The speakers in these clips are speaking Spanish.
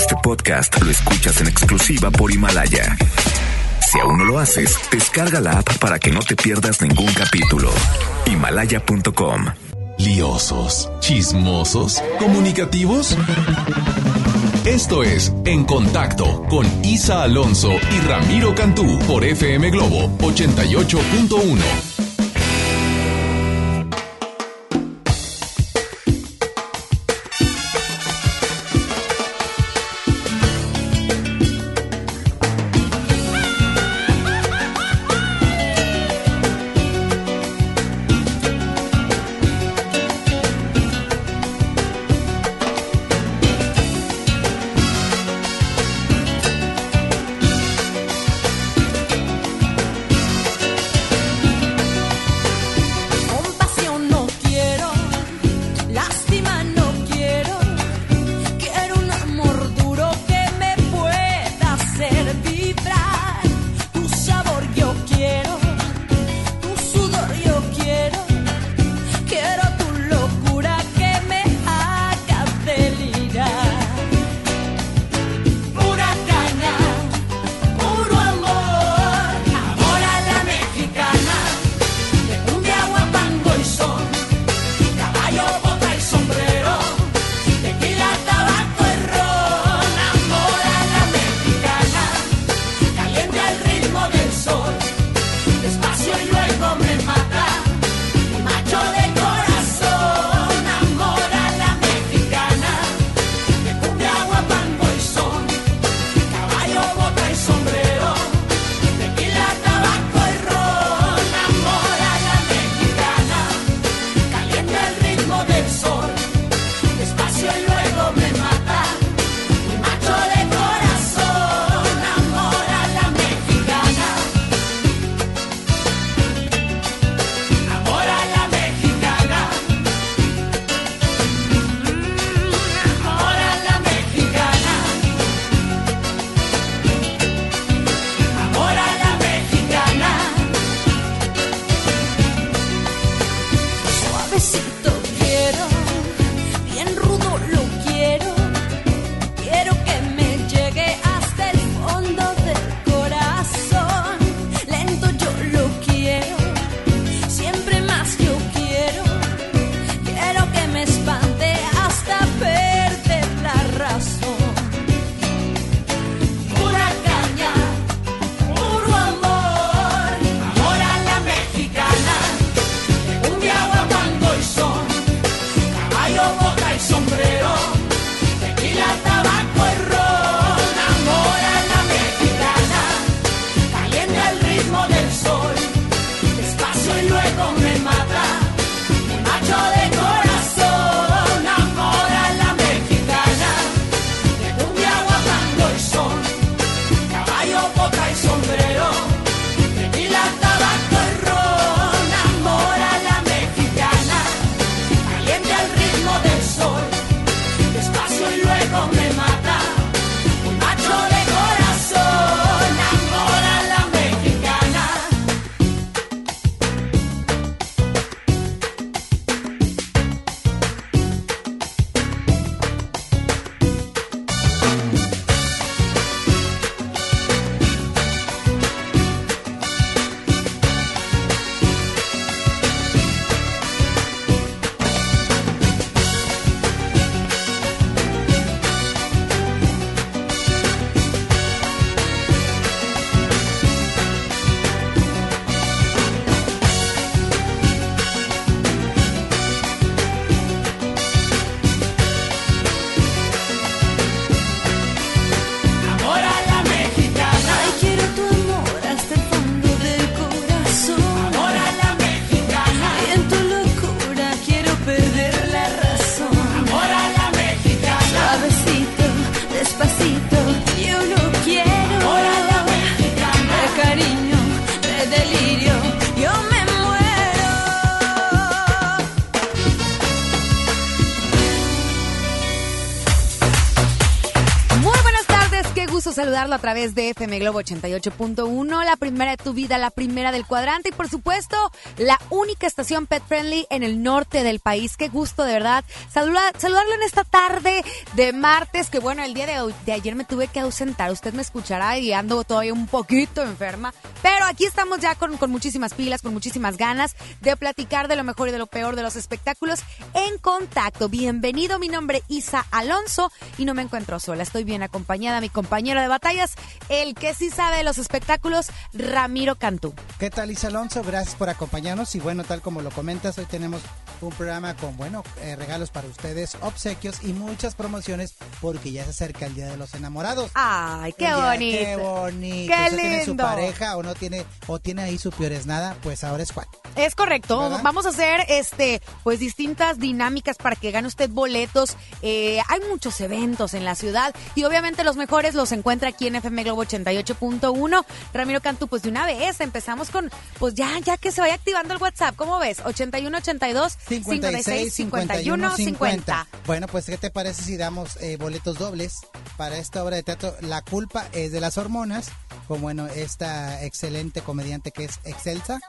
Este podcast lo escuchas en exclusiva por Himalaya. Si aún no lo haces, descarga la app para que no te pierdas ningún capítulo. Himalaya.com. Liosos, chismosos, comunicativos. Esto es En Contacto con Isa Alonso y Ramiro Cantú por FM Globo 88.1. a través de FM Globo 88.1, la primera de tu vida, la primera del cuadrante y por supuesto la única estación pet friendly en el norte del país. Qué gusto de verdad saludarlo en esta tarde de martes, que bueno, el día de, de ayer me tuve que ausentar. Usted me escuchará y ando todavía un poquito enferma, pero aquí estamos ya con, con muchísimas pilas, con muchísimas ganas de platicar de lo mejor y de lo peor de los espectáculos en contacto. Bienvenido, mi nombre es Isa Alonso y no me encuentro sola, estoy bien acompañada, mi compañero de el que sí sabe de los espectáculos, Ramiro Cantú. ¿Qué tal, Isa Alonso? Gracias por acompañarnos y bueno, tal como lo comentas, hoy tenemos un programa con, bueno, eh, regalos para ustedes, obsequios y muchas promociones porque ya se acerca el Día de los Enamorados. Ay, qué bonito. Qué bonito. Qué lindo. tiene su pareja o no tiene o tiene ahí su peores nada, pues ahora es cuál. Es correcto. Vamos a hacer este pues distintas dinámicas para que gane usted boletos. Eh, hay muchos eventos en la ciudad y obviamente los mejores los encuentra aquí en FM Globo 88.1. Ramiro Cantú, pues de una vez empezamos con pues ya ya que se vaya activando el WhatsApp. ¿Cómo ves? 8182 56 51 50. Bueno, pues ¿qué te parece si damos eh, boletos dobles para esta obra de teatro La culpa es de las hormonas? Con bueno, esta excelente comediante que es Excelsa.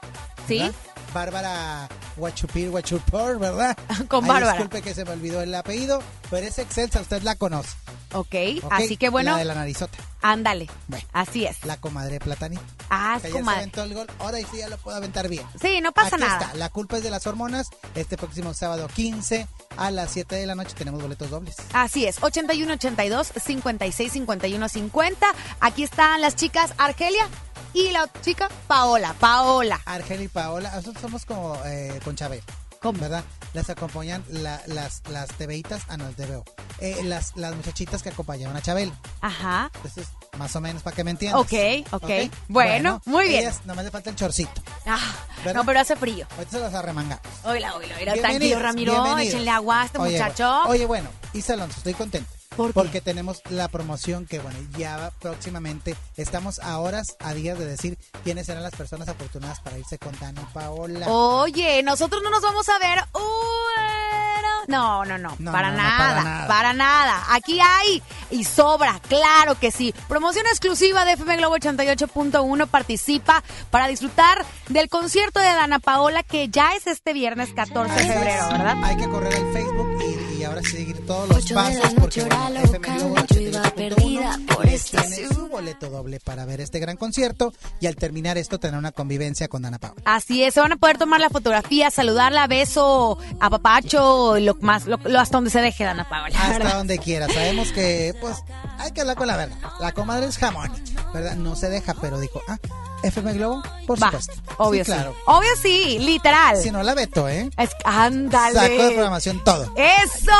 Sí. Bárbara Huachupir Huachupor, ¿verdad? Con Bárbara. Disculpe que se me olvidó el apellido, pero es Excelsa, usted la conoce. Ok, así que bueno. La de la narizota. Ándale. así es. La comadre Platani. Ah, es comadre. Ya se el gol. Ahora sí ya lo puedo aventar bien. Sí, no pasa Aquí nada. Está. La culpa es de las hormonas. Este próximo sábado 15 a las 7 de la noche tenemos boletos dobles. Así es. 81 82 56 51 50. Aquí están las chicas Argelia y la chica Paola. Paola. Argelia y Paola. Nosotros somos como eh, con Chávez. ¿Cómo? ¿Verdad? Las acompañan la, las, las TVitas, ah, no, el TVO. Eh, las, las muchachitas que acompañaban a Chabel. Ajá. Entonces, más o menos para que me entiendas. Ok, ok. Bueno, bueno, muy bien. Ellas, nomás le falta el chorcito. Ah, no, pero hace frío. Ahorita se las arremangamos. Oila, oila, oila. Tranquilo, Ramiro. Échenle agua a este muchacho. Oye, bueno, Isa Alonso, estoy contento. ¿Por Porque tenemos la promoción que, bueno, ya próximamente estamos a horas, a días de decir quiénes serán las personas afortunadas para irse con Dani Paola. Oye, nosotros no nos vamos a ver. No, no, no, no, para, no, nada, no para nada, para nada. Aquí hay y sobra, claro que sí. Promoción exclusiva de FM Globo 88.1 participa para disfrutar del concierto de Dana Paola que ya es este viernes 14 de febrero, ¿verdad? Hay que correr al Facebook y, y ahora seguir todos los pasos porque bueno, FM Globo 88.1 este tiene su boleto doble para ver este gran concierto y al terminar esto tener una convivencia con Dana Paola. Así es, se van a poder tomar la fotografía, saludarla, beso, a papacho, lo más, lo, lo hasta donde se deje Dana Paola. Hasta ¿verdad? donde quiera. Sabemos que, pues, hay que hablar con la verdad. La comadre es jamón, ¿verdad? No se deja, pero dijo, ah, FM Globo, por Va, supuesto. obvio sí, sí. claro. Obvio sí, literal. Si no la veto, ¿eh? Es, ándale. Saco de programación todo. Eso,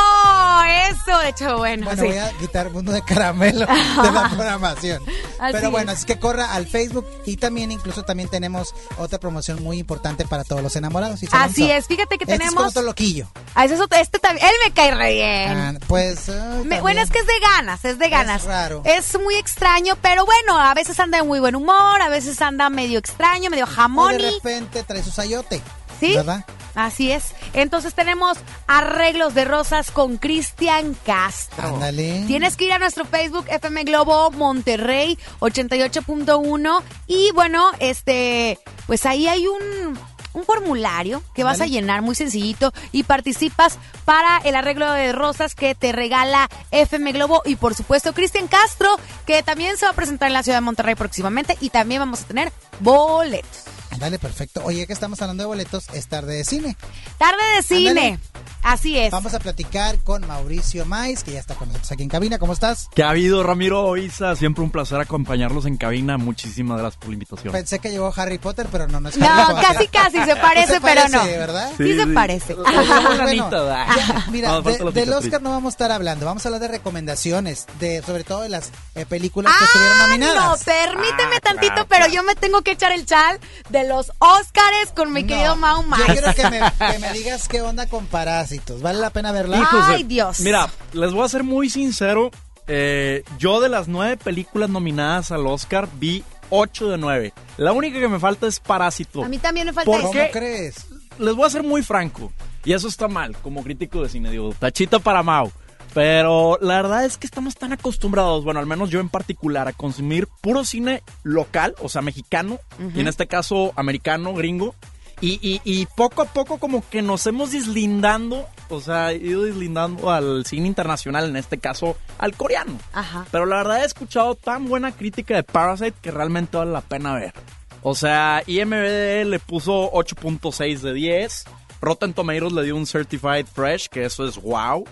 eso, de hecho, bueno. Bueno, sí. voy a quitar mundo de caramelo de la programación. Así Pero bueno, es. así que corra al Facebook y también incluso también tenemos otra promoción muy importante para todos los enamorados. ¿sí, Así es, fíjate que Este es tenemos. con otro loquillo. Ah, ese es otro- este también, él me cae re bien. Ah, pues. Me- también. bueno, es que es de ganas, es de ganas. Es raro. Es muy extraño, pero bueno, a veces anda de muy buen humor, a veces anda medio extraño, medio jamón. de repente trae su sayote. ¿Sí? ¿Verdad? Así es. Entonces tenemos arreglos de rosas con Cristian Castro. Ándale. Tienes que ir a nuestro Facebook FM Globo Monterrey 88.1 y bueno, este, pues ahí hay un un formulario que vas a llenar muy sencillito y participas para el arreglo de rosas que te regala FM Globo y por supuesto Cristian Castro que también se va a presentar en la ciudad de Monterrey próximamente y también vamos a tener boletos. Dale, perfecto. Oye, que estamos hablando de boletos, es tarde de cine. Tarde de cine. Ándale. Así es. Vamos a platicar con Mauricio Mais, que ya está con nosotros aquí en cabina. ¿Cómo estás? ¿Qué ha habido, Ramiro Isa? Siempre un placer acompañarlos en cabina. Muchísimas gracias por la invitación. Pensé que llegó Harry Potter, pero no, no es No, Harry Potter. casi, casi, se parece, Se pero no. parece, ¿verdad? Sí, se parece. Bueno, ya, mira, No, de- del. Oscar no vamos a estar hablando, vamos a hablar de recomendaciones, de sobre todo de las eh, películas que estuvieron Ah, no, nominadas. permíteme Ah, tantito, claro, pero claro. yo me tengo que echar el chal de los Óscares con mi No, querido Mau Yo quiero que me, que me digas qué onda con Parásitos. ¿Vale la pena verla? Ay, Dios. Mira, les voy a ser muy sincero. eh, yo de las nueve películas nominadas al Oscar vi ocho de nueve. La única que me falta es Parásito. A mí también me falta ¿Por. ¿Cómo qué? crees? Les voy a ser muy franco. Y eso está mal, como crítico de cine. Digo, tachita para Mau. Pero la verdad es que estamos tan acostumbrados, bueno, al menos yo en particular, a consumir puro cine local, o sea, mexicano, y en este caso americano, gringo. Y, y, y poco a poco como que nos hemos deslindando, o sea, ido deslindando al cine internacional, en este caso al coreano. Ajá. Pero la verdad he escuchado tan buena crítica de Parasite que realmente vale la pena ver. O sea, IMDb le puso 8.6 de 10. Rotten Tomatoes le dio un Certified Fresh, que eso es wow.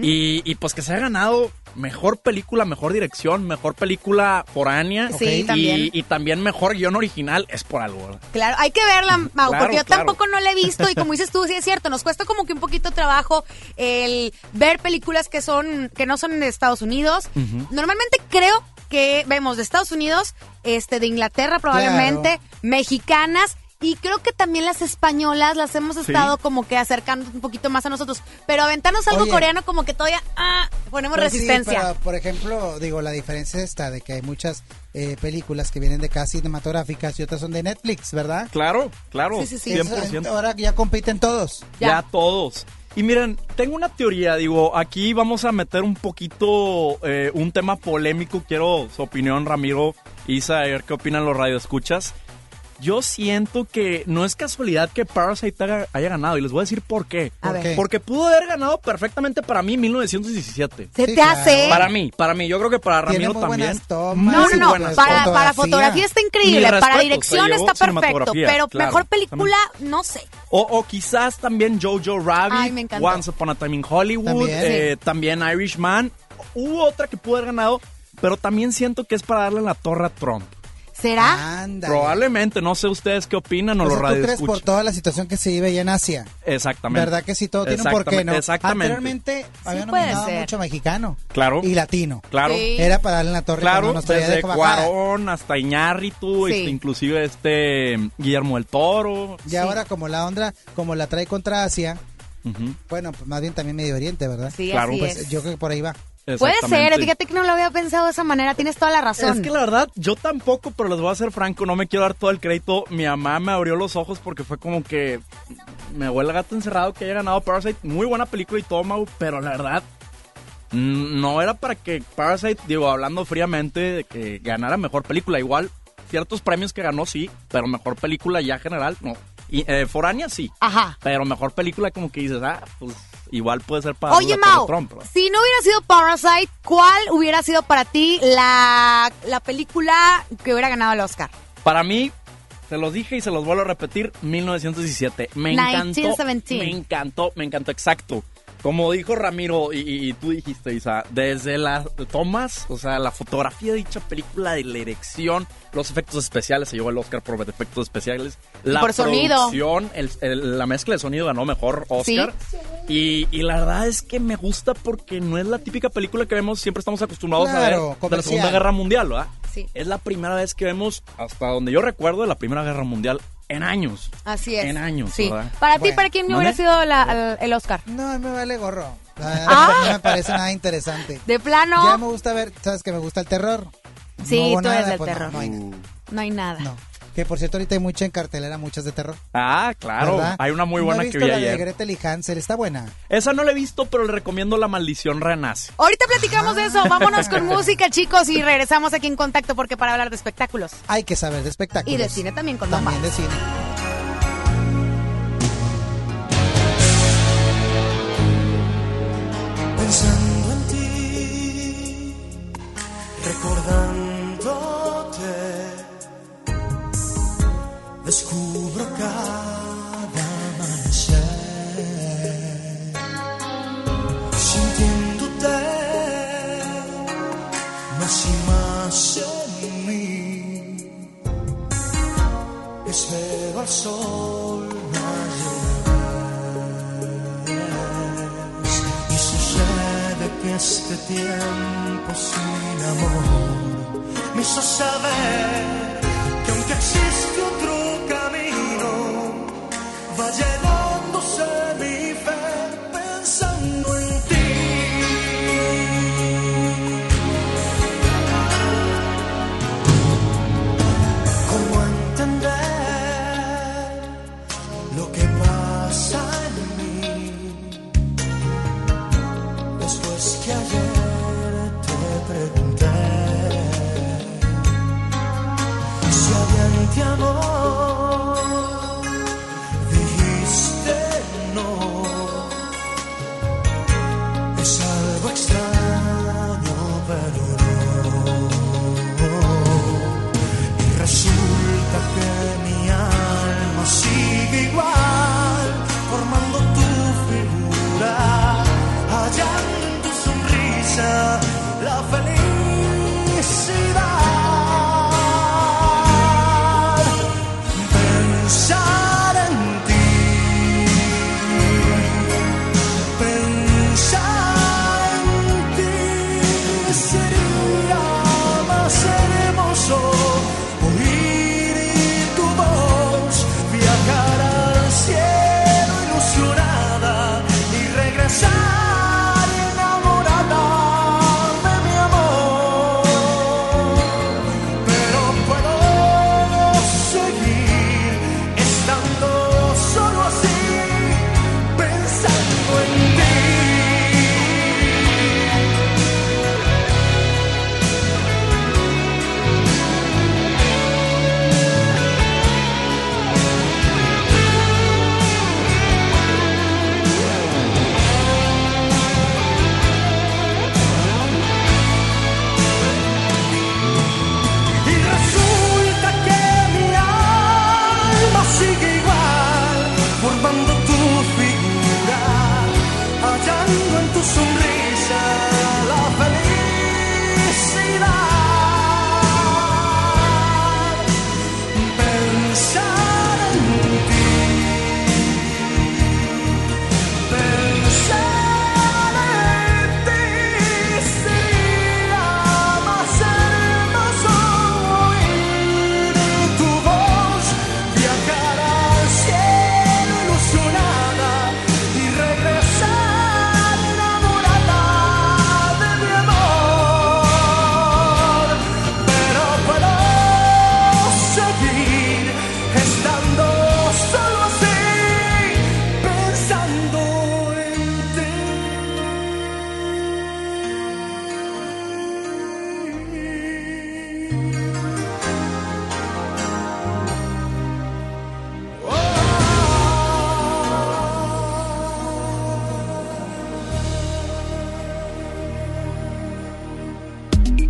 y, y pues que se ha ganado mejor película, mejor dirección, mejor película foránea. Sí, y, también. y también mejor guion original, es por algo. ¿verdad? Claro, hay que verla, Mau, Claro, porque yo claro. tampoco no la he visto y como dices tú, sí es cierto, nos cuesta como que un poquito trabajo el ver películas que son que no son de Estados Unidos. Normalmente creo que vemos de Estados Unidos, este de Inglaterra probablemente, mexicanas y creo que también las españolas las hemos estado como que acercando un poquito más a nosotros, pero aventarnos algo Oye. coreano como que todavía ah, ponemos Pues sí, resistencia. pero, por ejemplo, digo, la diferencia está de que hay muchas eh, películas que vienen de casa cinematográficas y otras son de Netflix, ¿verdad? Claro, claro. Sí, sí, sí. 100%. Ahora ya compiten todos. Ya. Ya. todos. Y miren, tengo una teoría, digo, aquí vamos a meter un poquito eh, un tema polémico, quiero su opinión, Ramiro, Isa, a ver qué opinan los radioescuchas. Yo siento que no es casualidad que Parasite haya, haya ganado y les voy a decir por qué. Porque pudo haber ganado perfectamente para mí en 1917. Se Sí, te hace. Para mí, para mí, yo creo que para Tiene Ramiro muy también. tomas. No, no, no. Para, fotografía está increíble. Para dirección está perfecto. Pero claro, mejor película, no sé. O, o quizás también Jojo Rabbit, Ay, me. Once Upon a Time in Hollywood, También. eh, también Irishman. Hubo otra que pudo haber ganado, pero también siento que es para darle la torre a Trump. ¿Será? Ándale. Probablemente, no sé ustedes qué opinan o O los sea, ¿Tú crees por toda la situación que se vive allá en Asia? Exactamente. ¿Verdad que sí? Todo tiene un porqué, ¿no? Exactamente. Anteriormente había puede nominado ser. mucho mexicano. Claro. Y latino. Claro. Sí. Era para darle en la torre Claro, nos de desde Covacada. Cuarón hasta Iñárritu, Sí. este, inclusive este Guillermo del Toro. Y ahora como la onda, como la trae contra Asia, Ujú, bueno, pues más bien también Medio Oriente, ¿verdad? Sí, Claro. así Pues es. yo creo que por ahí va. Puede ser, fíjate que no lo había pensado de esa manera, tienes toda la razón. Es que la verdad, yo tampoco, pero les voy a ser franco, no me quiero dar todo el crédito. Mi mamá me abrió los ojos porque fue como que me huele el gato encerrado que haya ganado Parasite. Muy buena película y todo, Mau, pero la verdad, mm, no era para que Parasite, digo, hablando fríamente, de que ganara mejor película. Igual, ciertos premios que ganó, sí, pero mejor película ya general, no. Y eh, foránea, sí. Ajá. Pero mejor película como que dices, ah, pues igual puede ser para Oye, Mau, Trump, si no hubiera sido Parasite, ¿cuál hubiera sido para ti la, la película que hubiera ganado el Oscar? Para mí, se los dije y se los vuelvo a repetir, 1917. Me encantó. 1917. Me encantó, me encantó, exacto. Como dijo Ramiro y, y- y tú dijiste, Isa, desde las tomas, o sea, la fotografía de dicha película, de la dirección, los efectos especiales, se llevó el Oscar por efectos especiales, la por sonido. producción, el- el- la mezcla de sonido ganó mejor Oscar. Y, y la verdad es que me gusta porque no es la típica película que vemos, siempre estamos acostumbrados a ver de la. Segunda Guerra Mundial, ¿verdad? Sí. Es la primera vez que vemos, hasta donde yo recuerdo, de la Primera Guerra Mundial en años. Así es. En años, Sí. ¿verdad? Para ti, Bueno, ¿para quién ¿mande? hubiera sido la- el, el Oscar? No, me vale gorro. Ah. No me parece nada interesante. De plano, Ya me gusta ver, sabes que me gusta el terror. Sí, No tú eres nada, del pues, terror. No, hay nada. no hay nada. No. Que por cierto, ahorita hay mucha en cartelera, muchas de terror. Ah, claro. ¿verdad? Hay una muy No he buena visto que vi la de. Gretel y Hansel, está buena. Esa no la he visto, pero le recomiendo La Maldición Renace. Ahorita platicamos de eso. Vámonos con música, chicos, y regresamos aquí en contacto porque para hablar de espectáculos Hay que saber de espectáculos. y de cine también con También de cine. pensando en ti, recordándote, descubro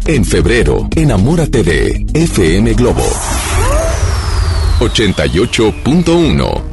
En febrero, enamórate de FM Globo 88.1.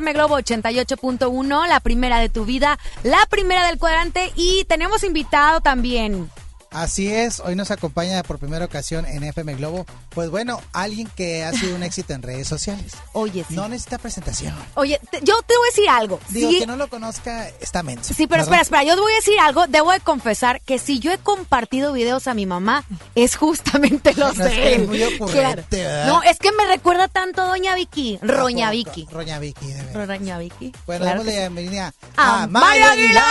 FM Globo 88.1, la primera de tu vida, la primera del cuadrante y tenemos invitado también. Así es, hoy nos acompaña por primera ocasión en FM Globo, pues bueno, alguien que ha sido un éxito en redes sociales. Oye, sí. No necesita presentación. Oye, te- yo te voy a decir algo. Digo, Sí, que no lo conozca está menso. Sí, pero ¿verdad? espera, espera, yo te voy a decir algo. Debo de confesar que si yo he compartido videos a mi mamá, es justamente los No, es de que él. muy. No, es que me recuerda tanto a Doña Vicky. ¿A Roña? Vicky. Roña Vicky, de verdad. Roña Vicky. Bueno, Claro sí. bienvenida A a Aguilar. Aguilar.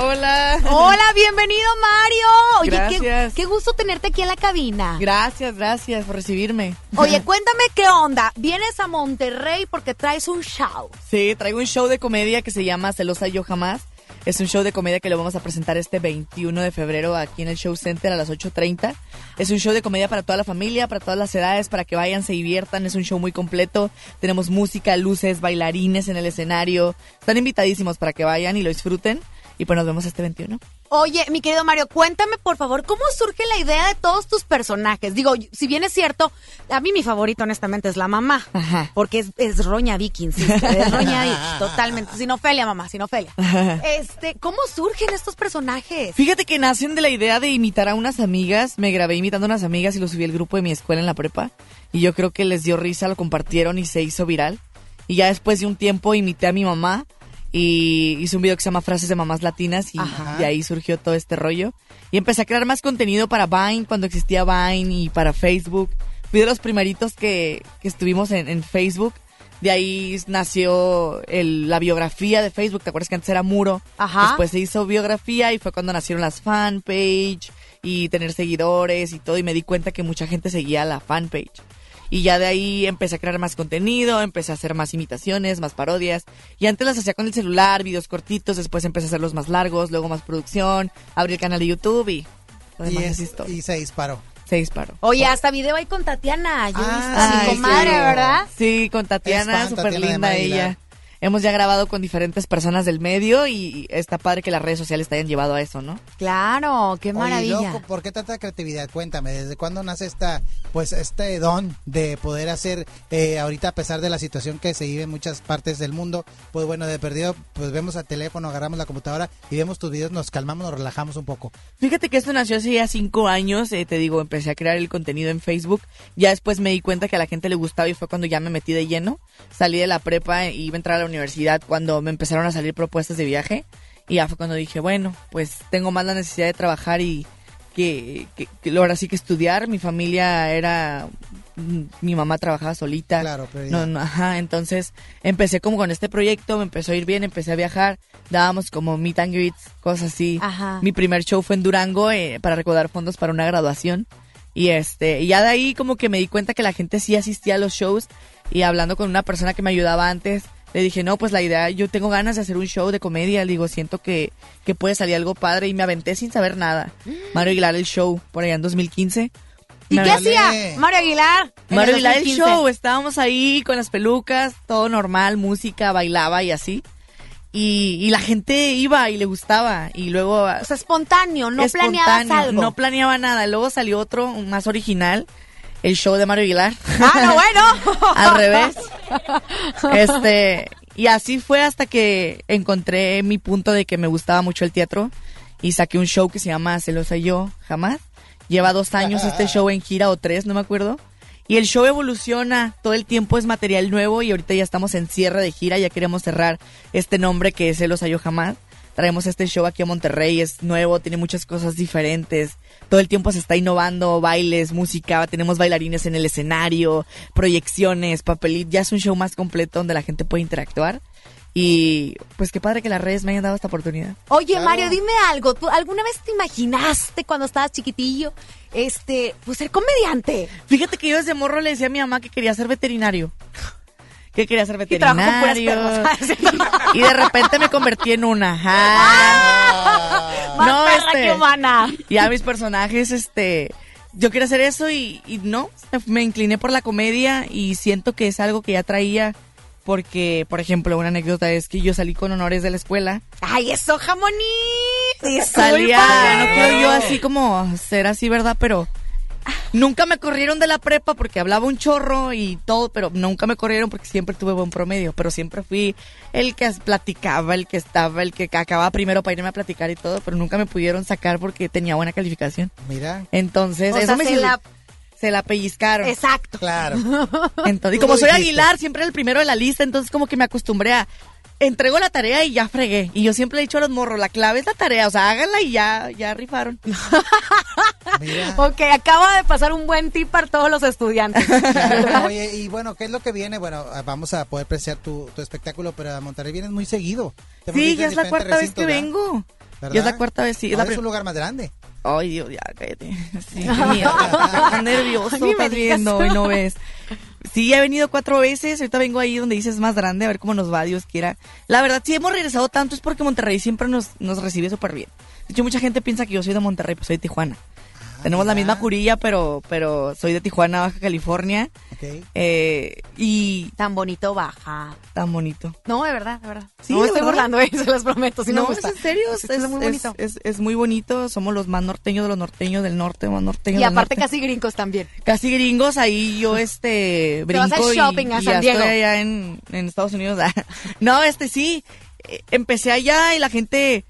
Hola. Hola, bienvenido Mario. Oye, qué, Gracias. qué gusto tenerte aquí en la cabina. Gracias, gracias por recibirme. Oye, cuéntame qué onda. Vienes a Monterrey porque traes un show. Sí, traigo un show de comedia que se llama Celosa Yo Jamás. Es un show de comedia que lo vamos a presentar este 21 de febrero aquí en el Show Center a las 8.30. Es un show de comedia para toda la familia, para todas las edades, para que vayan, se diviertan. Es un show muy completo. Tenemos música, luces, bailarines en el escenario. Están invitadísimos para que vayan y lo disfruten. Y pues nos vemos este 21. Oye, mi querido Mario, cuéntame por favor cómo surge la idea de todos tus personajes. Digo, si bien es cierto, a mí mi favorito honestamente es la mamá, Ajá. porque es, es Roña Vicky, insisto, es Roña Vicky, totalmente, sin Ofelia, mamá, sin Ofelia. Este, ¿cómo surgen estos personajes? Fíjate que nacen de la idea de imitar a unas amigas. Me grabé imitando a unas amigas y lo subí al grupo de mi escuela en la prepa. Y yo creo que les dio risa, lo compartieron y se hizo viral. Y ya después de un tiempo imité a mi mamá y hice un video que se llama Frases de Mamás Latinas y Ajá. de ahí surgió todo este rollo. Y empecé a crear más contenido para Vine cuando existía Vine y para Facebook. Fui de los primeritos que, que estuvimos en, en Facebook. De ahí nació el- la biografía de Facebook. ¿Te acuerdas que antes era muro? Ajá. Después se hizo biografía y fue cuando nacieron las fanpage y tener seguidores y todo. Y me di cuenta que mucha gente seguía la fanpage. Y ya de ahí empecé a crear más contenido, empecé a hacer más imitaciones, más parodias. Y antes las hacía con el celular, videos cortitos, después empecé a hacerlos más largos, luego más producción, abrí el canal de YouTube y lo Y, es es- historia. y se disparó. Se disparó. Oye, hasta video hay con Tatiana, yo he visto Ah, a mi Ay, comadre, sí. ¿verdad? Sí, con Tatiana, súper linda ella. Hemos ya grabado con diferentes personas del medio y está padre que las redes sociales te hayan llevado a eso, ¿no? Claro, qué Oye, maravilla. loco, ¿por qué tanta creatividad? Cuéntame, ¿desde cuándo nace esta, pues, este don de poder hacer, eh, ahorita a pesar de la situación que se vive en muchas partes del mundo, pues bueno, de perdido, pues vemos al teléfono, agarramos la computadora y vemos tus videos, nos calmamos, nos relajamos un poco. Fíjate que esto nació hace ya cinco años, eh, te digo, empecé a crear el contenido en Facebook, ya después me di cuenta que a la gente le gustaba y fue cuando ya me metí de lleno, salí de la prepa y iba a entrar a la universidad cuando me empezaron a salir propuestas de viaje y ya fue cuando dije, bueno, pues tengo más la necesidad de trabajar y que, que, que ahora sí que estudiar, mi familia era, mm, mi mamá trabajaba solita, Claro, prioridad. no, no, ajá, entonces empecé como con este proyecto, me empezó a ir bien, empecé a viajar, dábamos como meet and greets, cosas así. Ajá. Mi primer show fue en Durango eh, para recaudar fondos para una graduación. Y este, y ya de ahí como que me di cuenta que la gente sí asistía a los shows y hablando con una persona que me ayudaba antes, le dije, no, pues la idea, yo tengo ganas de hacer un show de comedia, le digo, siento que, que puede salir algo padre y me aventé sin saber nada. Mario Aguilar el show, por allá en 2015. ¿Y qué hacía Mario Aguilar? Mario Aguilar el 2015? show, estábamos ahí con las pelucas, todo normal, música, bailaba y así. Y, y la gente iba y le gustaba. Y luego O sea, espontáneo, no espontáneo, planeabas algo. No planeaba nada. Luego salió otro, más original, el show de Mario Aguilar. Ah, no, bueno. Al revés. Este, y así fue hasta que encontré mi punto de que me gustaba mucho el teatro y saqué un show que se llama Celosa Yo Jamás. Lleva dos años este show en gira o tres, no me acuerdo. Y el show evoluciona, todo el tiempo es material nuevo y ahorita ya estamos en cierre de gira, ya queremos cerrar este nombre que es Celosa Yo Jamás. Traemos este show aquí a Monterrey, es nuevo, tiene muchas cosas diferentes. Todo el tiempo se está innovando, bailes, música, tenemos bailarines en el escenario, proyecciones, papelitos. Ya es un show más completo donde la gente puede interactuar. Y pues qué padre que las redes me hayan dado esta oportunidad. Oye, Claro. Mario, dime algo. ¿Tú alguna vez te imaginaste cuando estabas chiquitillo, este, pues ser comediante? Fíjate que yo desde morro le decía a mi mamá que quería ser veterinario. Que quería ser Y veterinario. perras. Y de repente me convertí en una. Ajá. Más No, perra este- que humana. Ya mis personajes, este, yo quería hacer eso y, y no, me incliné por la comedia y siento que es algo que ya traía porque, por ejemplo, una anécdota es que yo salí con honores de la escuela. Ay, eso, jamoní. Salía, no quiero yo así como ser así, ¿verdad? Pero Nunca me corrieron de la prepa porque hablaba un chorro y todo, pero nunca me corrieron porque siempre tuve buen promedio, pero siempre fui el que platicaba, el que estaba, el que acababa primero para irme a platicar y todo, pero nunca me pudieron sacar porque tenía buena calificación. Mira, Entonces, O eso sea, me se sirvió- la- se la pellizcaron. Exacto. claro. Entonces, y como soy. Aguilar, siempre era el primero de la lista, entonces como que me acostumbré a entrego la tarea y ya fregué. Y yo siempre he dicho a los morros, la clave es la tarea, o sea, háganla y ya, ya rifaron. Mira. Ok, acaba de pasar un buen tip para todos los estudiantes. Claro. Oye, y bueno, ¿qué es lo que viene? Bueno, vamos a poder apreciar tu, tu espectáculo, pero a Monterrey vienes muy seguido. Te Sí, ya es la cuarta vez que vengo. ¿Verdad? Ya es la cuarta vez, sí. Es la es un lugar más grande. Ay, Dios, ya, cállate. Sí, qué miedo. Estás nervioso, Ni estás viendo y no ves. Sí, he venido cuatro veces. Ahorita vengo ahí donde dices más grande, a ver cómo nos va, Dios quiera. La verdad, si hemos regresado tanto es porque Monterrey siempre nos, nos recibe súper bien. De hecho, mucha gente piensa que yo soy de Monterrey, pues soy de Tijuana. Tenemos la misma curilla, pero, pero soy de Tijuana, Baja California. Ok. Eh, y Tan bonito baja. tan bonito. No, de verdad, de verdad. Sí, no me de estoy verdad. burlando, eh, se los prometo. Si no, no, me es en serio, es, muy bonito. es- es muy bonito. Somos los más norteños de los norteños del norte, más norteños Y del aparte norte. casi gringos también. casi gringos, ahí yo este Te vas brinco al y, shopping a y San ya Diego. estoy allá en, en Estados Unidos. no, este sí, eh, empecé allá y la gente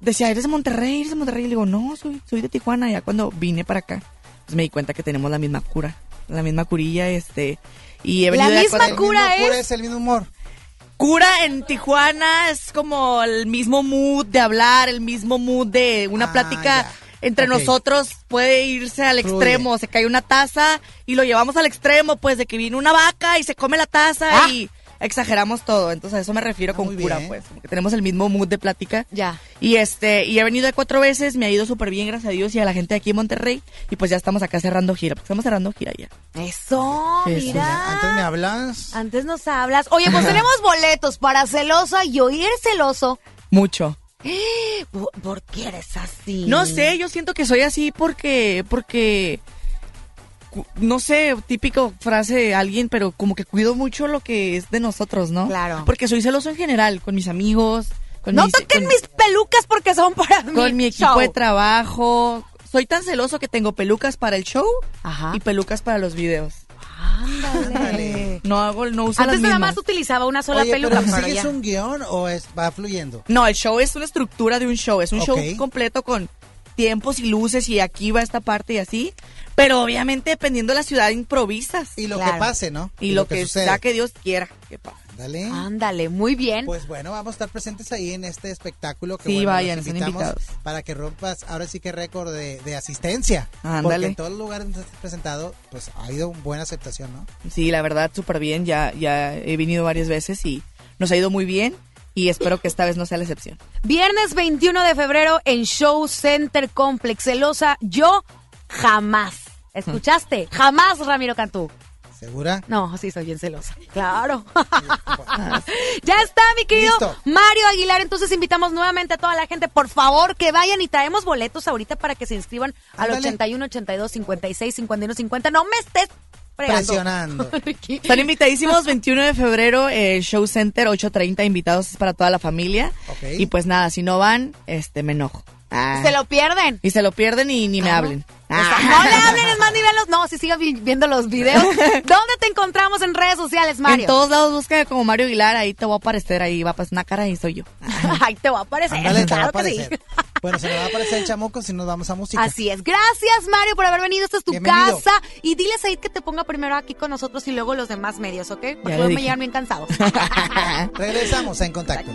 decía, ¿eres de Monterrey? ¿Eres de Monterrey? Y le digo, no, soy, soy de Tijuana. Ya cuando vine para acá, pues me di cuenta que tenemos la misma cura, la misma curilla, este... Y he La misma cuatro- El cura mismo cura es- es el mismo humor. Cura en Tijuana es como el mismo mood de hablar, el mismo mood de una Ah, plática ya. entre nosotros puede irse al Fluye. extremo, se cae una taza y lo llevamos al extremo, pues de que viene una vaca y se come la taza Ah. y exageramos todo, entonces a eso me refiero Ah, con cura, bien. pues, como que tenemos el mismo mood de plática. Ya. Y este, y he venido de cuatro veces, me ha ido súper bien, gracias a Dios, y a la gente de aquí en Monterrey, y pues ya estamos acá cerrando gira, porque estamos cerrando gira ya. Eso, Eso. mira. Antes me hablas. Antes nos hablas. Oye, pues tenemos boletos para celosa y oír celoso. Mucho. ¿Por, qué eres así? No sé, yo siento que soy así porque, porque, no sé, típico frase de alguien, pero como que cuido mucho lo que es de nosotros, ¿no? Claro. Porque soy celoso en general, con mis amigos, con, No mis, toquen con- mis pelucas porque son para mí. con mi equipo de trabajo. Soy tan celoso que tengo pelucas para el show Ajá. y pelucas para los videos. Ándale. Ándale. No hago, no uso Antes las nada más utilizaba una sola Oye, peluca, pero ¿sigues un guion o es, va fluyendo? No, el show es una estructura de un show. Es un show completo con tiempos y luces y aquí va esta parte y así. Pero obviamente dependiendo de la ciudad improvisas. Y lo Claro. que pase, ¿no? Y, lo, que, sea que Dios quiera que pase. Dale. Ándale, muy bien. Pues bueno, vamos a estar presentes ahí en este espectáculo. Que Sí, bueno, vayan, los invitamos invitados. Para que rompas ahora sí que récord de, de asistencia. Ándale. Porque en todos los lugares donde estás presentado, pues ha habido buena aceptación, ¿no? Sí, la verdad, súper bien. Ya, ya he venido varias veces y nos ha ido muy bien. Y espero que esta vez no sea la excepción. Viernes 21 de febrero en Show Center Complex. Celosa, yo jamás. ¿Escuchaste? Jamás, Ramiro Cantú. ¿Segura? No, sí, soy bien celosa. Claro. ya está, mi querido Listo. Mario Aguilar. Entonces invitamos nuevamente a toda la gente, por favor, que vayan y traemos boletos ahorita para que se inscriban al Ándale. 81 82 56 51 50. No me estés fregando. Presionando. Están invitadísimos 21 de febrero, eh, Show Center 8.30, invitados para toda la familia. Ok. Y pues nada, si no van, este, me enojo. Ah. Se lo pierden. Y se lo pierden y ni me hablen. Ah. No le hablen, es más, ni vean los... No, si sigan vi- viendo los videos. ¿Dónde te encontramos en redes sociales, Mario? En todos lados busca como Mario Aguilar, ahí te voy a aparecer, ahí va a pasar una cara y soy yo. Ahí te va a aparecer. Ándale, te va a claro que sí. aparecer. Bueno, se me va a aparecer el chamuco si nos vamos a música. Así es. Gracias, Mario, por haber venido. Esta es tu Bienvenido. casa. Y dile a Said que te ponga primero aquí con nosotros y luego los demás medios, ¿ok? Porque luego me llegan bien cansados. Regresamos En Contacto.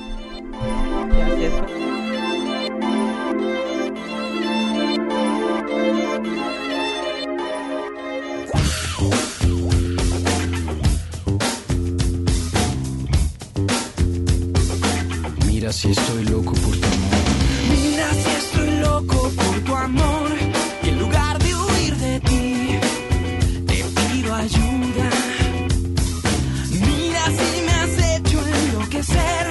Mira si estoy loco por tu amor. Mira si estoy loco por tu amor y en lugar de huir de ti, te pido ayuda. Mira si me has hecho enloquecer,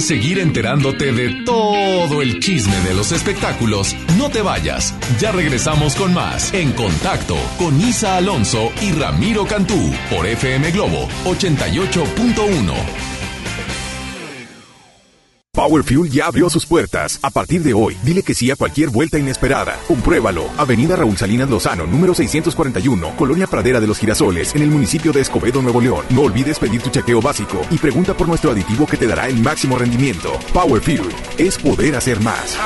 seguir enterándote de todo el chisme de los espectáculos, no te vayas. Ya regresamos con más En Contacto con Isa Alonso y Ramiro Cantú por FM Globo 88.1. Power Fuel ya abrió sus puertas. A partir de hoy, dile que sí a cualquier vuelta inesperada. Compruébalo. Avenida Raúl Salinas Lozano, número 641, Colonia Pradera de los Girasoles, en el municipio de Escobedo, Nuevo León. No olvides pedir tu chequeo básico y pregunta por nuestro aditivo que te dará el máximo rendimiento. Power Fuel es poder hacer más.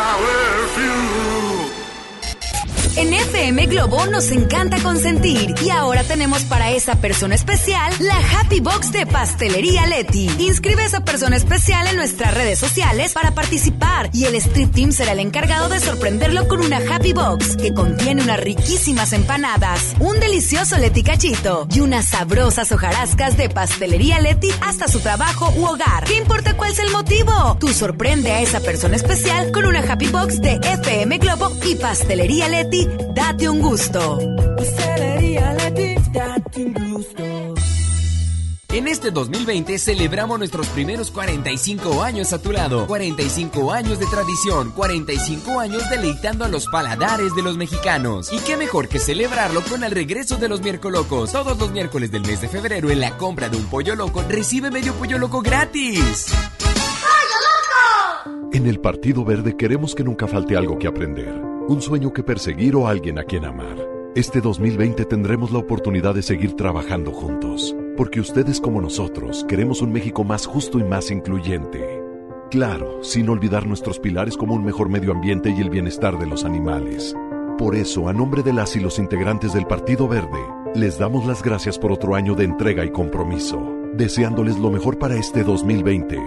En FM Globo nos encanta consentir y ahora tenemos para esa persona especial la Happy Box de Pastelería Leti. Inscribe a esa persona especial en nuestras redes sociales para participar y el Street Team será el encargado de sorprenderlo con una Happy Box que contiene unas riquísimas empanadas, un delicioso Leti cachito y unas sabrosas hojarascas de Pastelería Leti hasta su trabajo u hogar. ¿Qué importa cuál sea el motivo? Tú sorprende a esa persona especial con una Happy Box de FM Globo y Pastelería Leti. Date un gusto. Pastelería Leti, date un gusto. En este 2020 celebramos nuestros primeros 45 años a tu lado. 45 años de tradición, 45 años deleitando a los paladares de los mexicanos. Y qué mejor que celebrarlo con el regreso de los miércolocos. Todos los miércoles del mes de febrero en la compra de un pollo loco recibe medio pollo loco gratis. En el Partido Verde queremos que nunca falte algo que aprender, un sueño que perseguir o alguien a quien amar. Este 2020 tendremos la oportunidad de seguir trabajando juntos, porque ustedes como nosotros queremos un México más justo y más incluyente. Claro, sin olvidar nuestros pilares como un mejor medio ambiente y el bienestar de los animales. Por eso, a nombre de las y los integrantes del Partido Verde, les damos las gracias por otro año de entrega y compromiso, deseándoles lo mejor para este 2020.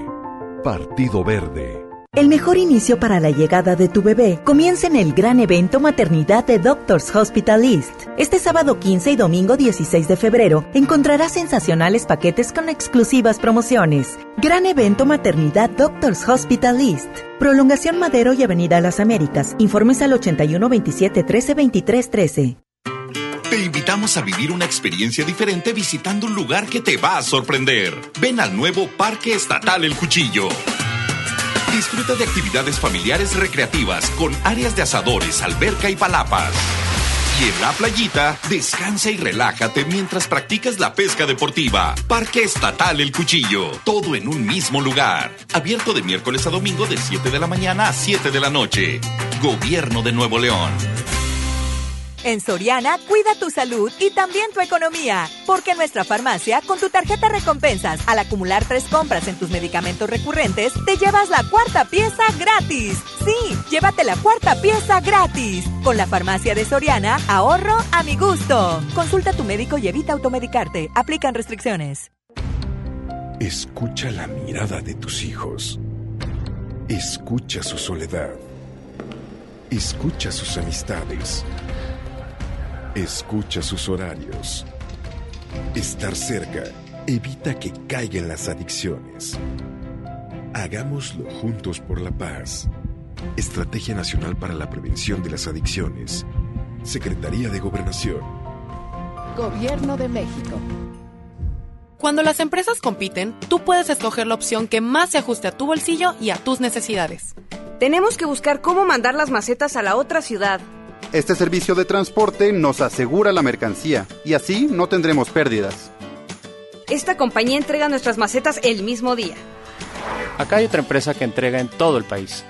Partido Verde. El mejor inicio para la llegada de tu bebé comienza en el gran evento Maternidad de Doctors Hospital East. Este sábado 15 y domingo 16 de febrero encontrarás sensacionales paquetes con exclusivas promociones. Gran evento Maternidad Doctors Hospital East. Prolongación Madero y Avenida Las Américas. Informes al 81 27 13 23 13. Te invitamos a vivir una experiencia diferente visitando un lugar que te va a sorprender. Ven al nuevo Parque Estatal El Cuchillo. Disfruta de actividades familiares recreativas con áreas de asadores, alberca y palapas. Y en la playita, descansa y relájate mientras practicas la pesca deportiva. Parque Estatal El Cuchillo. Todo en un mismo lugar. Abierto de miércoles a domingo de 7 de la mañana a 7 de la noche. Gobierno de Nuevo León. En Soriana, cuida tu salud y también tu economía. Porque en nuestra farmacia, con tu tarjeta recompensas, al acumular tres compras en tus medicamentos recurrentes, te llevas la cuarta pieza gratis. Sí, llévate la cuarta pieza gratis. Con la farmacia de Soriana, ahorro a mi gusto. Consulta a tu médico y evita automedicarte. Aplican restricciones. Escucha la mirada de tus hijos. Escucha su soledad. Escucha sus amistades. Escucha sus horarios. Estar cerca evita que caigan las adicciones. Hagámoslo juntos por la paz. Estrategia Nacional para la Prevención de las Adicciones. Secretaría de Gobernación. Gobierno de México. Cuando las empresas compiten, tú puedes escoger la opción que más se ajuste a tu bolsillo y a tus necesidades. Tenemos que buscar cómo mandar las macetas a la otra ciudad. Este servicio de transporte nos asegura la mercancía y así no tendremos pérdidas. Esta compañía entrega nuestras macetas el mismo día. Acá hay otra empresa que entrega en todo el país.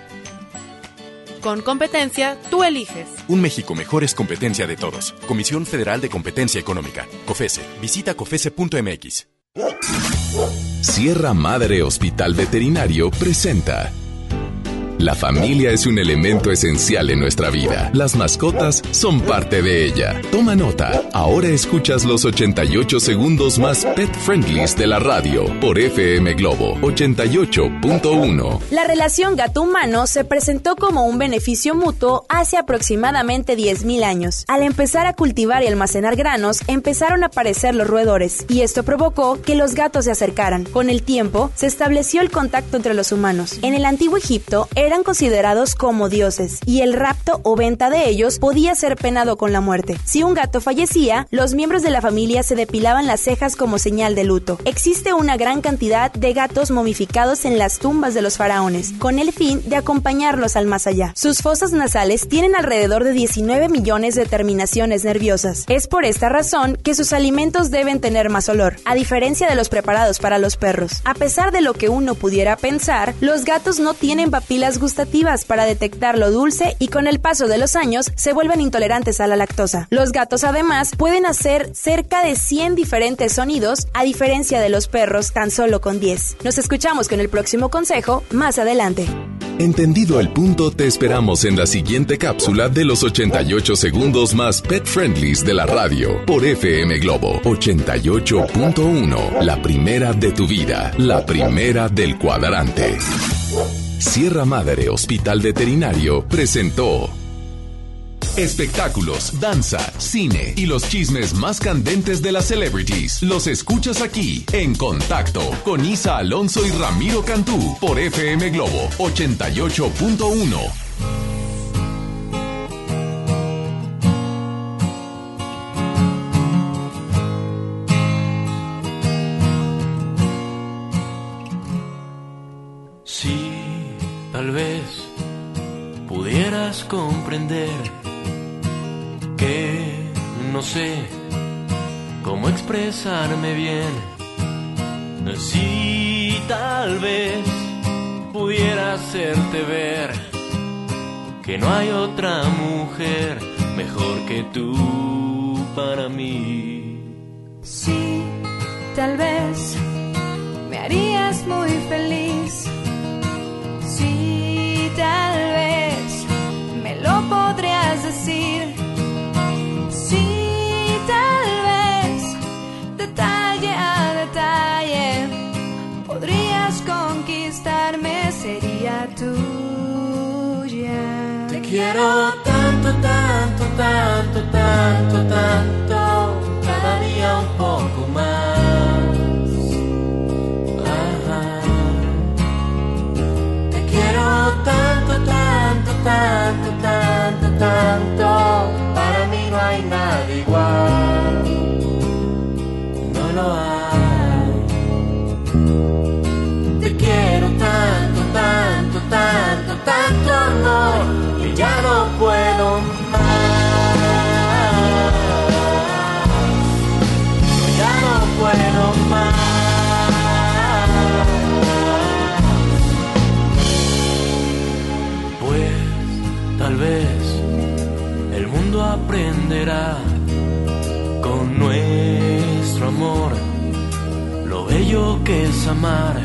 Con competencia, tú eliges. Un México mejor es competencia de todos. Comisión Federal de Competencia Económica. COFESE. Visita COFESE.mx. Sierra Madre Hospital Veterinario presenta. La familia es un elemento esencial en nuestra vida. Las mascotas son parte de ella. Toma nota. Ahora escuchas los 88 segundos más pet friendlies de la radio por FM Globo 88.1. La relación gato-humano se presentó como un beneficio mutuo hace aproximadamente 10.000 años. Al empezar a cultivar y almacenar granos, empezaron a aparecer los roedores, y esto provocó que los gatos se acercaran. Con el tiempo, se estableció el contacto entre los humanos. En el antiguo Egipto, eran considerados como dioses y el rapto o venta de ellos podía ser penado con la muerte. Si un gato fallecía, los miembros de la familia se depilaban las cejas como señal de luto. Existe una gran cantidad de gatos momificados en las tumbas de los faraones, con el fin de acompañarlos al más allá. Sus fosas nasales tienen alrededor de 19 millones de terminaciones nerviosas. Es por esta razón que sus alimentos deben tener más olor, a diferencia de los preparados para los perros. A pesar de lo que uno pudiera pensar, los gatos no tienen papilas gustativas para detectar lo dulce y con el paso de los años se vuelven intolerantes a la lactosa. Los gatos además pueden hacer cerca de 100 diferentes sonidos a diferencia de los perros tan solo con 10. Nos escuchamos con el próximo consejo más adelante. Entendido el punto, te esperamos en la siguiente cápsula de los 88 segundos más pet friendlies de la radio por FM Globo 88.1. La primera de tu vida, la primera del cuadrante. Sierra Madre Hospital Veterinario presentó espectáculos, danza, cine y los chismes más candentes de las celebrities. Los escuchas aquí en Contacto con Isa Alonso y Ramiro Cantú por FM Globo 88.1. que no sé cómo expresarme bien. Si tal vez pudiera hacerte ver que no hay otra mujer mejor que tú para mí. Sí, tal vez me harías muy feliz. Podrías decir. Sí, tal vez detalle a detalle podrías conquistarme, sería tuya. Te quiero tanto, tanto, tanto, tanto, tanto, amar.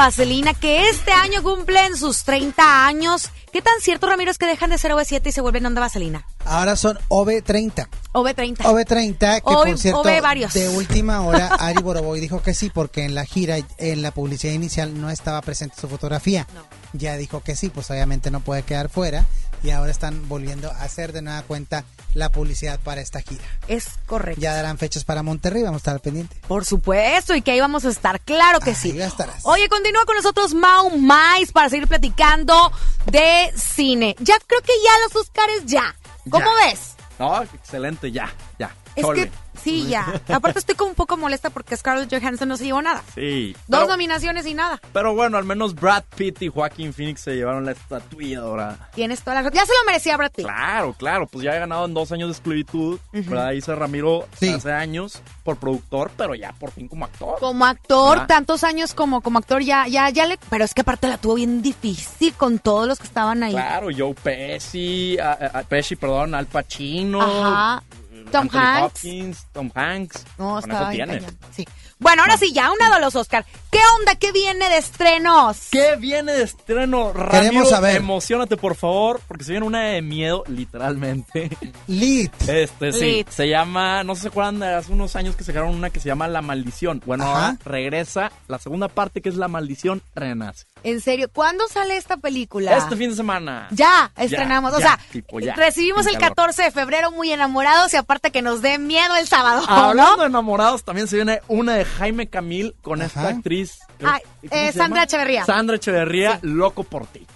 Vaselina que este año cumplen sus 30 años. ¿Qué tan cierto, Ramiro, es que dejan de ser OV7 y se vuelven Onda Vaselina? Ahora son OV30. OV30. OV30, que Hoy- por cierto, OV varios. de última hora, Ari Boroboy dijo que sí, porque en la gira, en la publicidad inicial, no estaba presente su fotografía. Ya dijo que sí, pues obviamente no puede quedar fuera. Y ahora están volviendo a hacer de nueva cuenta la publicidad para esta gira. Es correcto. Ya darán fechas para Monterrey, vamos a estar al pendiente. Por supuesto, y que ahí vamos a estar, claro que sí. ya estarás. Oye, continúa con nosotros Mau Mais para seguir platicando de cine. Ya creo que ya los Oscars ya. ¿Cómo Ya. ves? No, excelente, ya, ya. Es chole. que sí, ya. Aparte estoy como un poco molesta porque Scarlett Johansson no se llevó nada. Sí. Dos Pero, nominaciones y nada. pero bueno, al menos Brad Pitt y Joaquín Phoenix se llevaron la estatuilla dorada. Tienes toda la razón. Ya se lo merecía Brad Pitt. Claro, claro, pues ya he ganado en dos años de esclavitud, ¿verdad? Hice Ramiro hace años por productor, pero ya por fin como actor. Como actor, tantos años como, como actor, ya, ya, ya le. Pero es que aparte la tuvo bien difícil con todos los que estaban ahí. Claro, Joe Pesci, a- Pesci, perdón, Al Pacino. Ajá. Tom Anthony Hanks. Hopkins, Tom Hanks. No, estaba bien. Sí. Bueno, ahora sí, ya, una de los Oscar. ¿Qué onda? ¿Qué viene de estrenos? ¿Qué viene de estreno? Ramiro, Queremos saber. emocionate, por favor, porque se viene una de miedo, literalmente. Lit. Este, sí. Lit. Se llama, no sé si se acuerdan de hace unos años que sacaron una que se llama La Maldición. Bueno, Ajá. regresa la segunda parte que es La Maldición Renace. En serio, ¿cuándo sale esta película? Este fin de semana. Ya, estrenamos. o ya, sea, tipo, ya, recibimos el calor. 14 de febrero muy enamorados y aparte que nos dé miedo el sábado, Hablando ¿no? de enamorados, también se viene una de Jaime Camil con esta actriz. Ay, ¿cómo eh, se Sandra? Echeverría. Sandra Echeverría, loco por ti.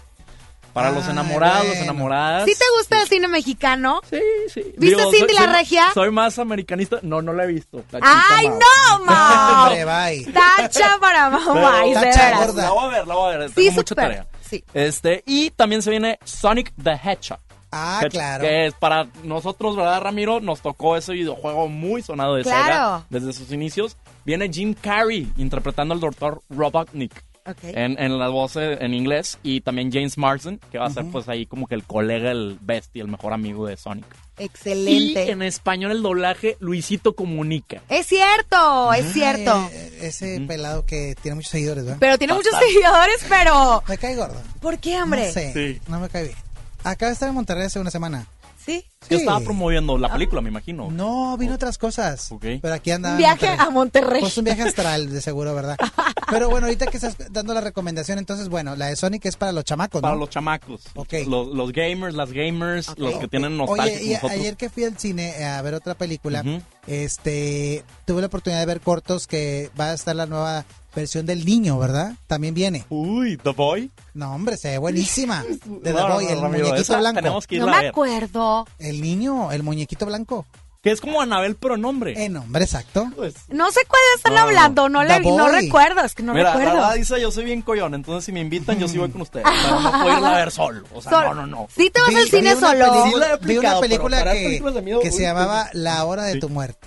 Para los Ay, enamorados, bueno. enamoradas. ¿Sí te gusta el cine mexicano? Sí, sí. ¿Viste Digo, Cindy soy- la Regia? Soy más americanista. No, no la he visto. la chica ¡Ay, Mau. no, Mau! Hombre, bye. Tacha para mamá, Tacha gorda. La voy a ver, la voy a ver. Sí, Tengo mucha tarea. Sí. Este, y también se viene Sonic the Hedgehog. Ah, Que- claro. Que es para nosotros, ¿verdad, Ramiro? Nos tocó ese videojuego muy sonado de Claro. Sega desde sus inicios. Viene Jim Carrey interpretando al doctor Robotnik. Ok. En, en la voz eh, en inglés y también James Marsden, que va a ser pues ahí como que el colega, el bestia, el mejor amigo de Sonic. Excelente. Y en español el doblaje Luisito Comunica. Es cierto, es cierto. Eh, ese pelado que tiene muchos seguidores, ¿verdad? Pero tiene muchos seguidores, pero... Me cae gordo. ¿Por qué, hombre? No sé, Sí. no me cae bien. Acaba de estar en Monterrey hace una semana. Sí. Yo Sí. estaba promoviendo la película, me imagino. No, vino otras cosas. Ok. Pero aquí anda. Viaje a Monterrey. Pues un viaje astral, de seguro, ¿verdad? Pero bueno, ahorita que estás dando la recomendación, entonces, bueno, la de Sonic es para los chamacos, ¿no? Para los chamacos. Ok. Los, los gamers, las gamers, los que tienen nostalgia Oye, y nosotros. ayer que fui al cine a ver otra película, este, tuve la oportunidad de ver cortos que va a estar la nueva versión del niño, ¿verdad? También viene. Uy, The Boy. No, hombre, se ve buenísima. De The No, Boy, no, el Ramiro, muñequito blanco. que No me ver. acuerdo. El niño, el muñequito blanco. Que es como Anabel, pero en hombre. En hombre, exacto. Pues, No sé cuál están hablando, no, le, no recuerdo, es que no Mira, la recuerdo. verdad dice, yo soy bien collón, entonces si me invitan, yo sí voy con ustedes. Pero no puedo irla a ver solo. O sea, Sol- no, no, no. ¿Sí te vas Vi- al cine vi una solo? película- Sí la he vi una película que, películas de miedo, que uy, se llamaba La Hora de tu Muerte.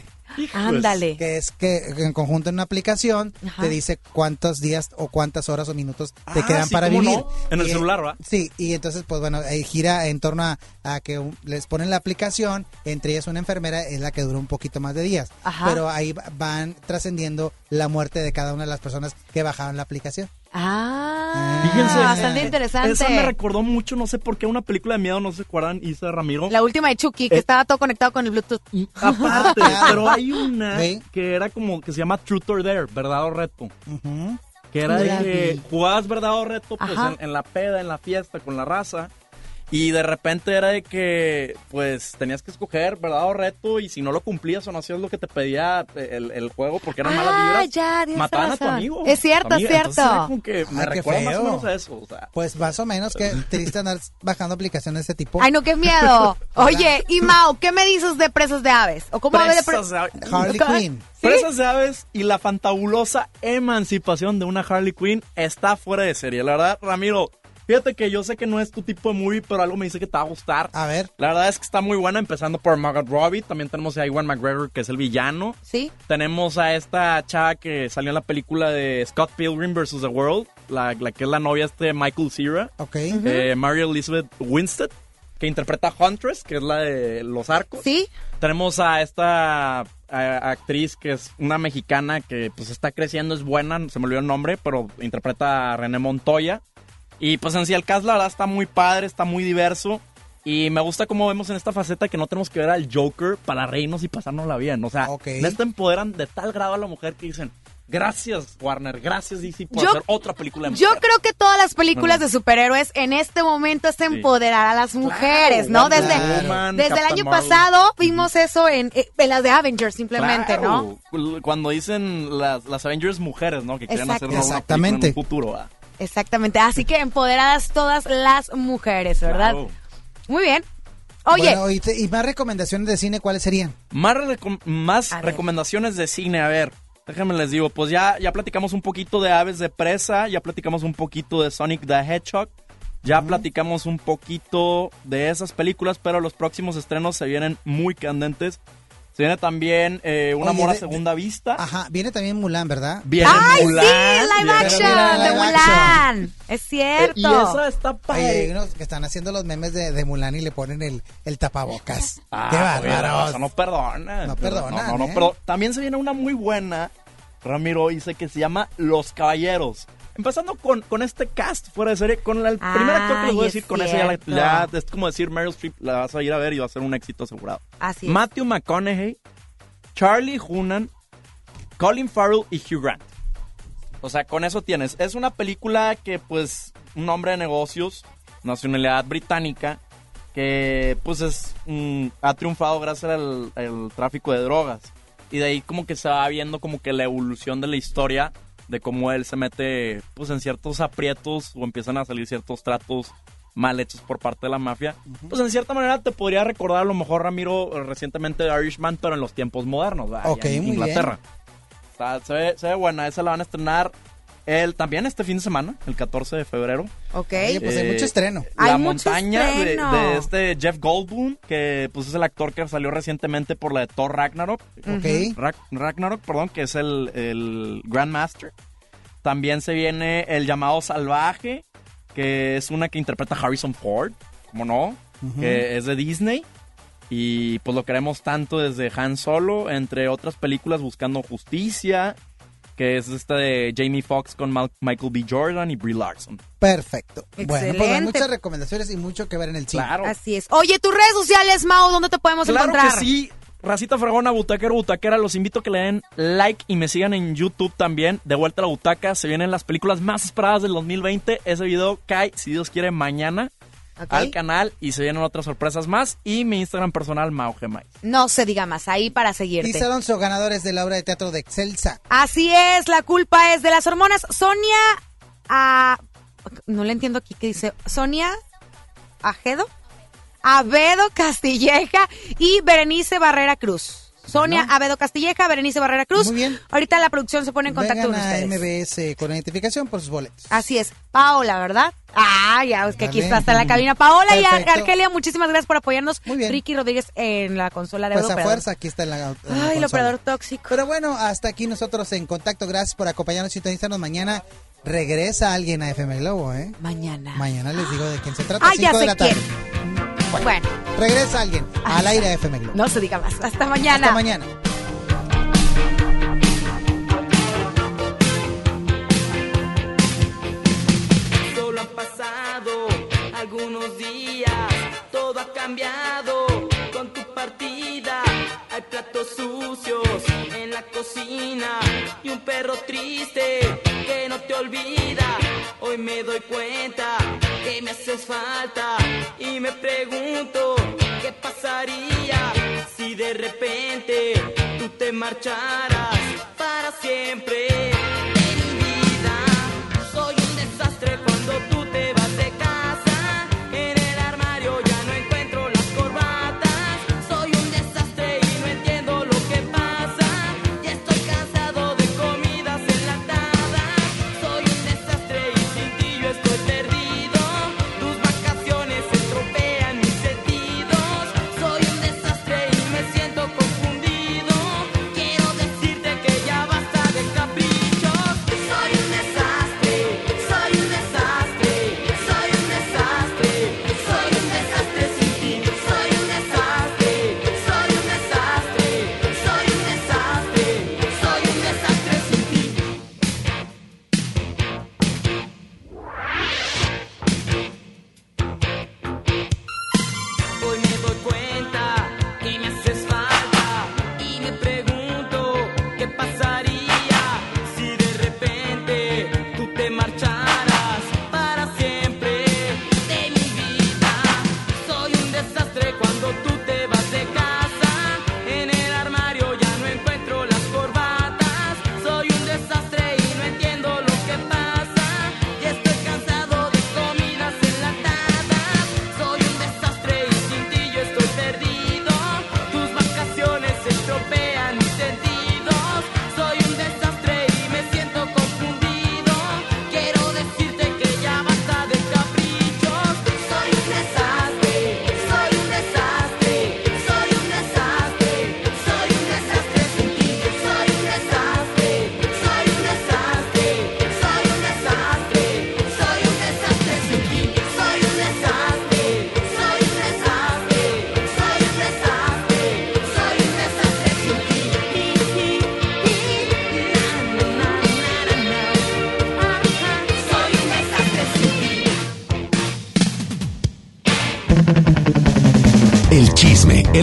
Ándale. Que es que en conjunto en una aplicación Ajá. te dice cuántos días o cuántas horas o minutos te Ah, quedan sí, para ¿cómo vivir. no? En el celular, ¿va? Sí, y entonces, pues bueno, ahí gira en torno a, a que un- les ponen la aplicación, entre ellas una enfermera, es la que dura un poquito más de días. Ajá. Pero ahí va- van trascendiendo la muerte de cada una de las personas que bajaron la aplicación. Ah, Fíjense. bastante interesante. Esa me recordó mucho, no sé por qué, una película de miedo, no se acuerdan, Isa Ramiro. La última de Chucky, que Eh, estaba todo conectado con el Bluetooth. Aparte, pero hay una Sí. que era como, que se llama Truth or Dare, verdad o reto. Ujú. Que era de que vi. jugabas verdad o reto, pues en la peda, en la fiesta, con la raza. Y de repente era de que, pues, tenías que escoger verdad o reto. Y si no lo cumplías o no hacías lo que te pedía el, el juego, porque eran malas Ah, vibras, ya, mataban a tu amigo. Es cierto, es cierto. Era como que me Ay, recuerda más o menos a eso. O sea, Pues más o menos que triste andar bajando aplicaciones de ese tipo. Ay, no, qué miedo. Oye, y Mao, ¿qué me dices de Presas de Aves? ¿O cómo ave de pre- presas de aves. Harley Quinn. Presas de aves y la fantabulosa emancipación de una Harley Quinn está fuera de serie. La verdad, Ramiro, fíjate que yo sé que no es tu tipo de movie, pero algo me dice que te va a gustar. A ver. La verdad es que está muy buena, empezando por Margot Robbie. También tenemos a Iwan McGregor, que es el villano. Sí. Tenemos a esta chava que salió en la película de Scott Pilgrim vs. The World, la, la que es la novia este de Michael Cera. Ok. Eh, Mary Elizabeth Winstead, que interpreta a Huntress, que es la de los arcos. Sí. Tenemos a esta a- actriz que es una mexicana que pues está creciendo, es buena, se me olvidó el nombre, pero interpreta a René Montoya. Y pues en sí el cast la verdad está muy padre, está muy diverso. Y me gusta cómo vemos en esta faceta que no tenemos que ver al Joker para reírnos y pasárnosla bien. O sea, Ok. de esta empoderan de tal grado a la mujer que dicen, gracias Warner, gracias DC por Yo- hacer otra película de Yo mujer". creo que todas las películas de superhéroes en este momento es Sí. empoderar a las mujeres, ¿no? Desde, Woman, desde el año Marvel. pasado vimos eso en, eh, en las de Avengers simplemente, ¿no? Cuando dicen las, las Avengers mujeres, ¿no? Que quieren hacer Exactamente. en un futuro. ¿va? Exactamente. Así que empoderadas todas las mujeres, ¿verdad? Claro. Muy bien. Oye, Bueno, y, te- y más recomendaciones de cine, ¿cuáles serían? Más, recom- más A ver. recomendaciones de cine, a ver. Déjenme les digo, pues ya, ya platicamos un poquito de Aves de Presa, ya platicamos un poquito de Sonic the Hedgehog, ya platicamos un poquito de esas películas, pero los próximos estrenos se vienen muy candentes. Se viene también eh, Un Oye, amor a de- segunda vista. Ajá, viene también Mulan, ¿verdad? Viene ¡ay, Mulan, sí! Live action viene de live Mulan. Es Eh, cierto. y esa está Oye, padre. hay unos que están haciendo los memes de, de Mulan y le ponen el, el tapabocas. Ah, ¡Qué oye, bárbaros! eso no perdona. No perdonan, No, no, no, ¿eh? pero también se viene una muy buena, Ramiro, dice que se llama Los Caballeros. Empezando con, con este cast fuera de serie, con la- el primer actor que les voy a decir, es con ese ya, la- ya es como decir Meryl Streep, la vas a ir a ver y va a ser un éxito asegurado. Así es. Matthew McConaughey, Charlie Hunnam, Colin Farrell y Hugh Grant. O sea, con eso tienes. Es una película que, pues, un hombre de negocios, nacionalidad británica, que, pues, es mm, ha triunfado gracias al, al tráfico de drogas. Y de ahí como que se va viendo como que la evolución de la historia de cómo él se mete, pues, en ciertos aprietos o empiezan a salir ciertos tratos mal hechos por parte de la mafia. Pues en cierta manera te podría recordar a lo mejor Ramiro recientemente de Irishman, pero en los tiempos modernos, ¿verdad? Ok, en muy Inglaterra. Está- se, ve, se ve buena, esa la van a estrenar él también este fin de semana, el 14 de febrero. Ok. Oye, pues hay Eh, mucho estreno. La montaña de, estreno. de este Jeff Goldblum, que pues es el actor que salió recientemente por la de Thor Ragnarok. Ok. Ra- Ragnarok, perdón, que es el, el Grandmaster. También se viene El llamado salvaje, que es una que interpreta Harrison Ford, como no, que es de Disney. Y pues lo queremos tanto desde Han Solo, entre otras películas Buscando Justicia, que es esta de Jamie Foxx con Mal- Michael B. Jordan y Brie Larson. Perfecto. Bueno, pues hay muchas recomendaciones y mucho que ver en el cine. Claro. Así es. Oye, tus redes sociales, Mau, ¿dónde te podemos Claro encontrar? que sí. Racita Fregona, Butaquero, Butaquera, los invito a que le den like y me sigan en YouTube también. De vuelta a la butaca, se vienen las películas más esperadas del 2020. Ese video cae, si Dios quiere, mañana Al canal y se vienen otras sorpresas más. Y mi Instagram personal, Mao Gemay. No se diga más, ahí para Y seguirte. Alonso, ganadores de la obra de teatro de Excelsa. Así es, la culpa es de las hormonas. Sonia, ah, no le entiendo aquí qué dice. Sonia Ajedo. Abedo Castilleja y Berenice Barrera Cruz. Sonia Abedo Castilleja, Berenice Barrera Cruz. Muy bien. Ahorita la producción se pone en contacto Vengan con a ustedes. MBS con identificación por sus boletos. Así es. Paola, ¿verdad? Ah, ya, es que aquí está, está en la cabina. Paola y. Argelia, muchísimas gracias por apoyarnos. Ricky Rodríguez en la consola de Pues audio a operador. fuerza, aquí está en la. en la Ay, el operador tóxico. Pero bueno, hasta aquí nosotros en contacto. Gracias por acompañarnos y sintonizarnos mañana. Regresa alguien a FM Globo, ¿eh? Mañana. Mañana les digo de quién se trata. Ah, ya cinco de sé la tarde. quién. Bueno, Regresa alguien al aire de FM Globo. no se diga más. Hasta mañana. Hasta mañana. Solo han pasado algunos días, todo ha cambiado con tu partida. Hay platos sucios en la cocina y un perro triste que no te olvida. Hoy me doy cuenta me haces falta y me pregunto qué pasaría si de repente tú te marcharas para siempre.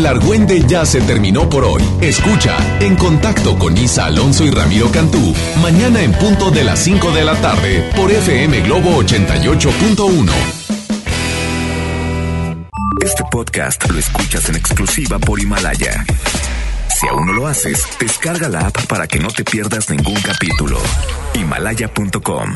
El argüende ya se terminó por hoy. Escucha En Contacto con Isa Alonso y Ramiro Cantú, mañana en punto de las 5 de la tarde por FM Globo 88.1. Este podcast lo escuchas en exclusiva por Himalaya. Si aún no lo haces, descarga la app para que no te pierdas ningún capítulo. Himalaya.com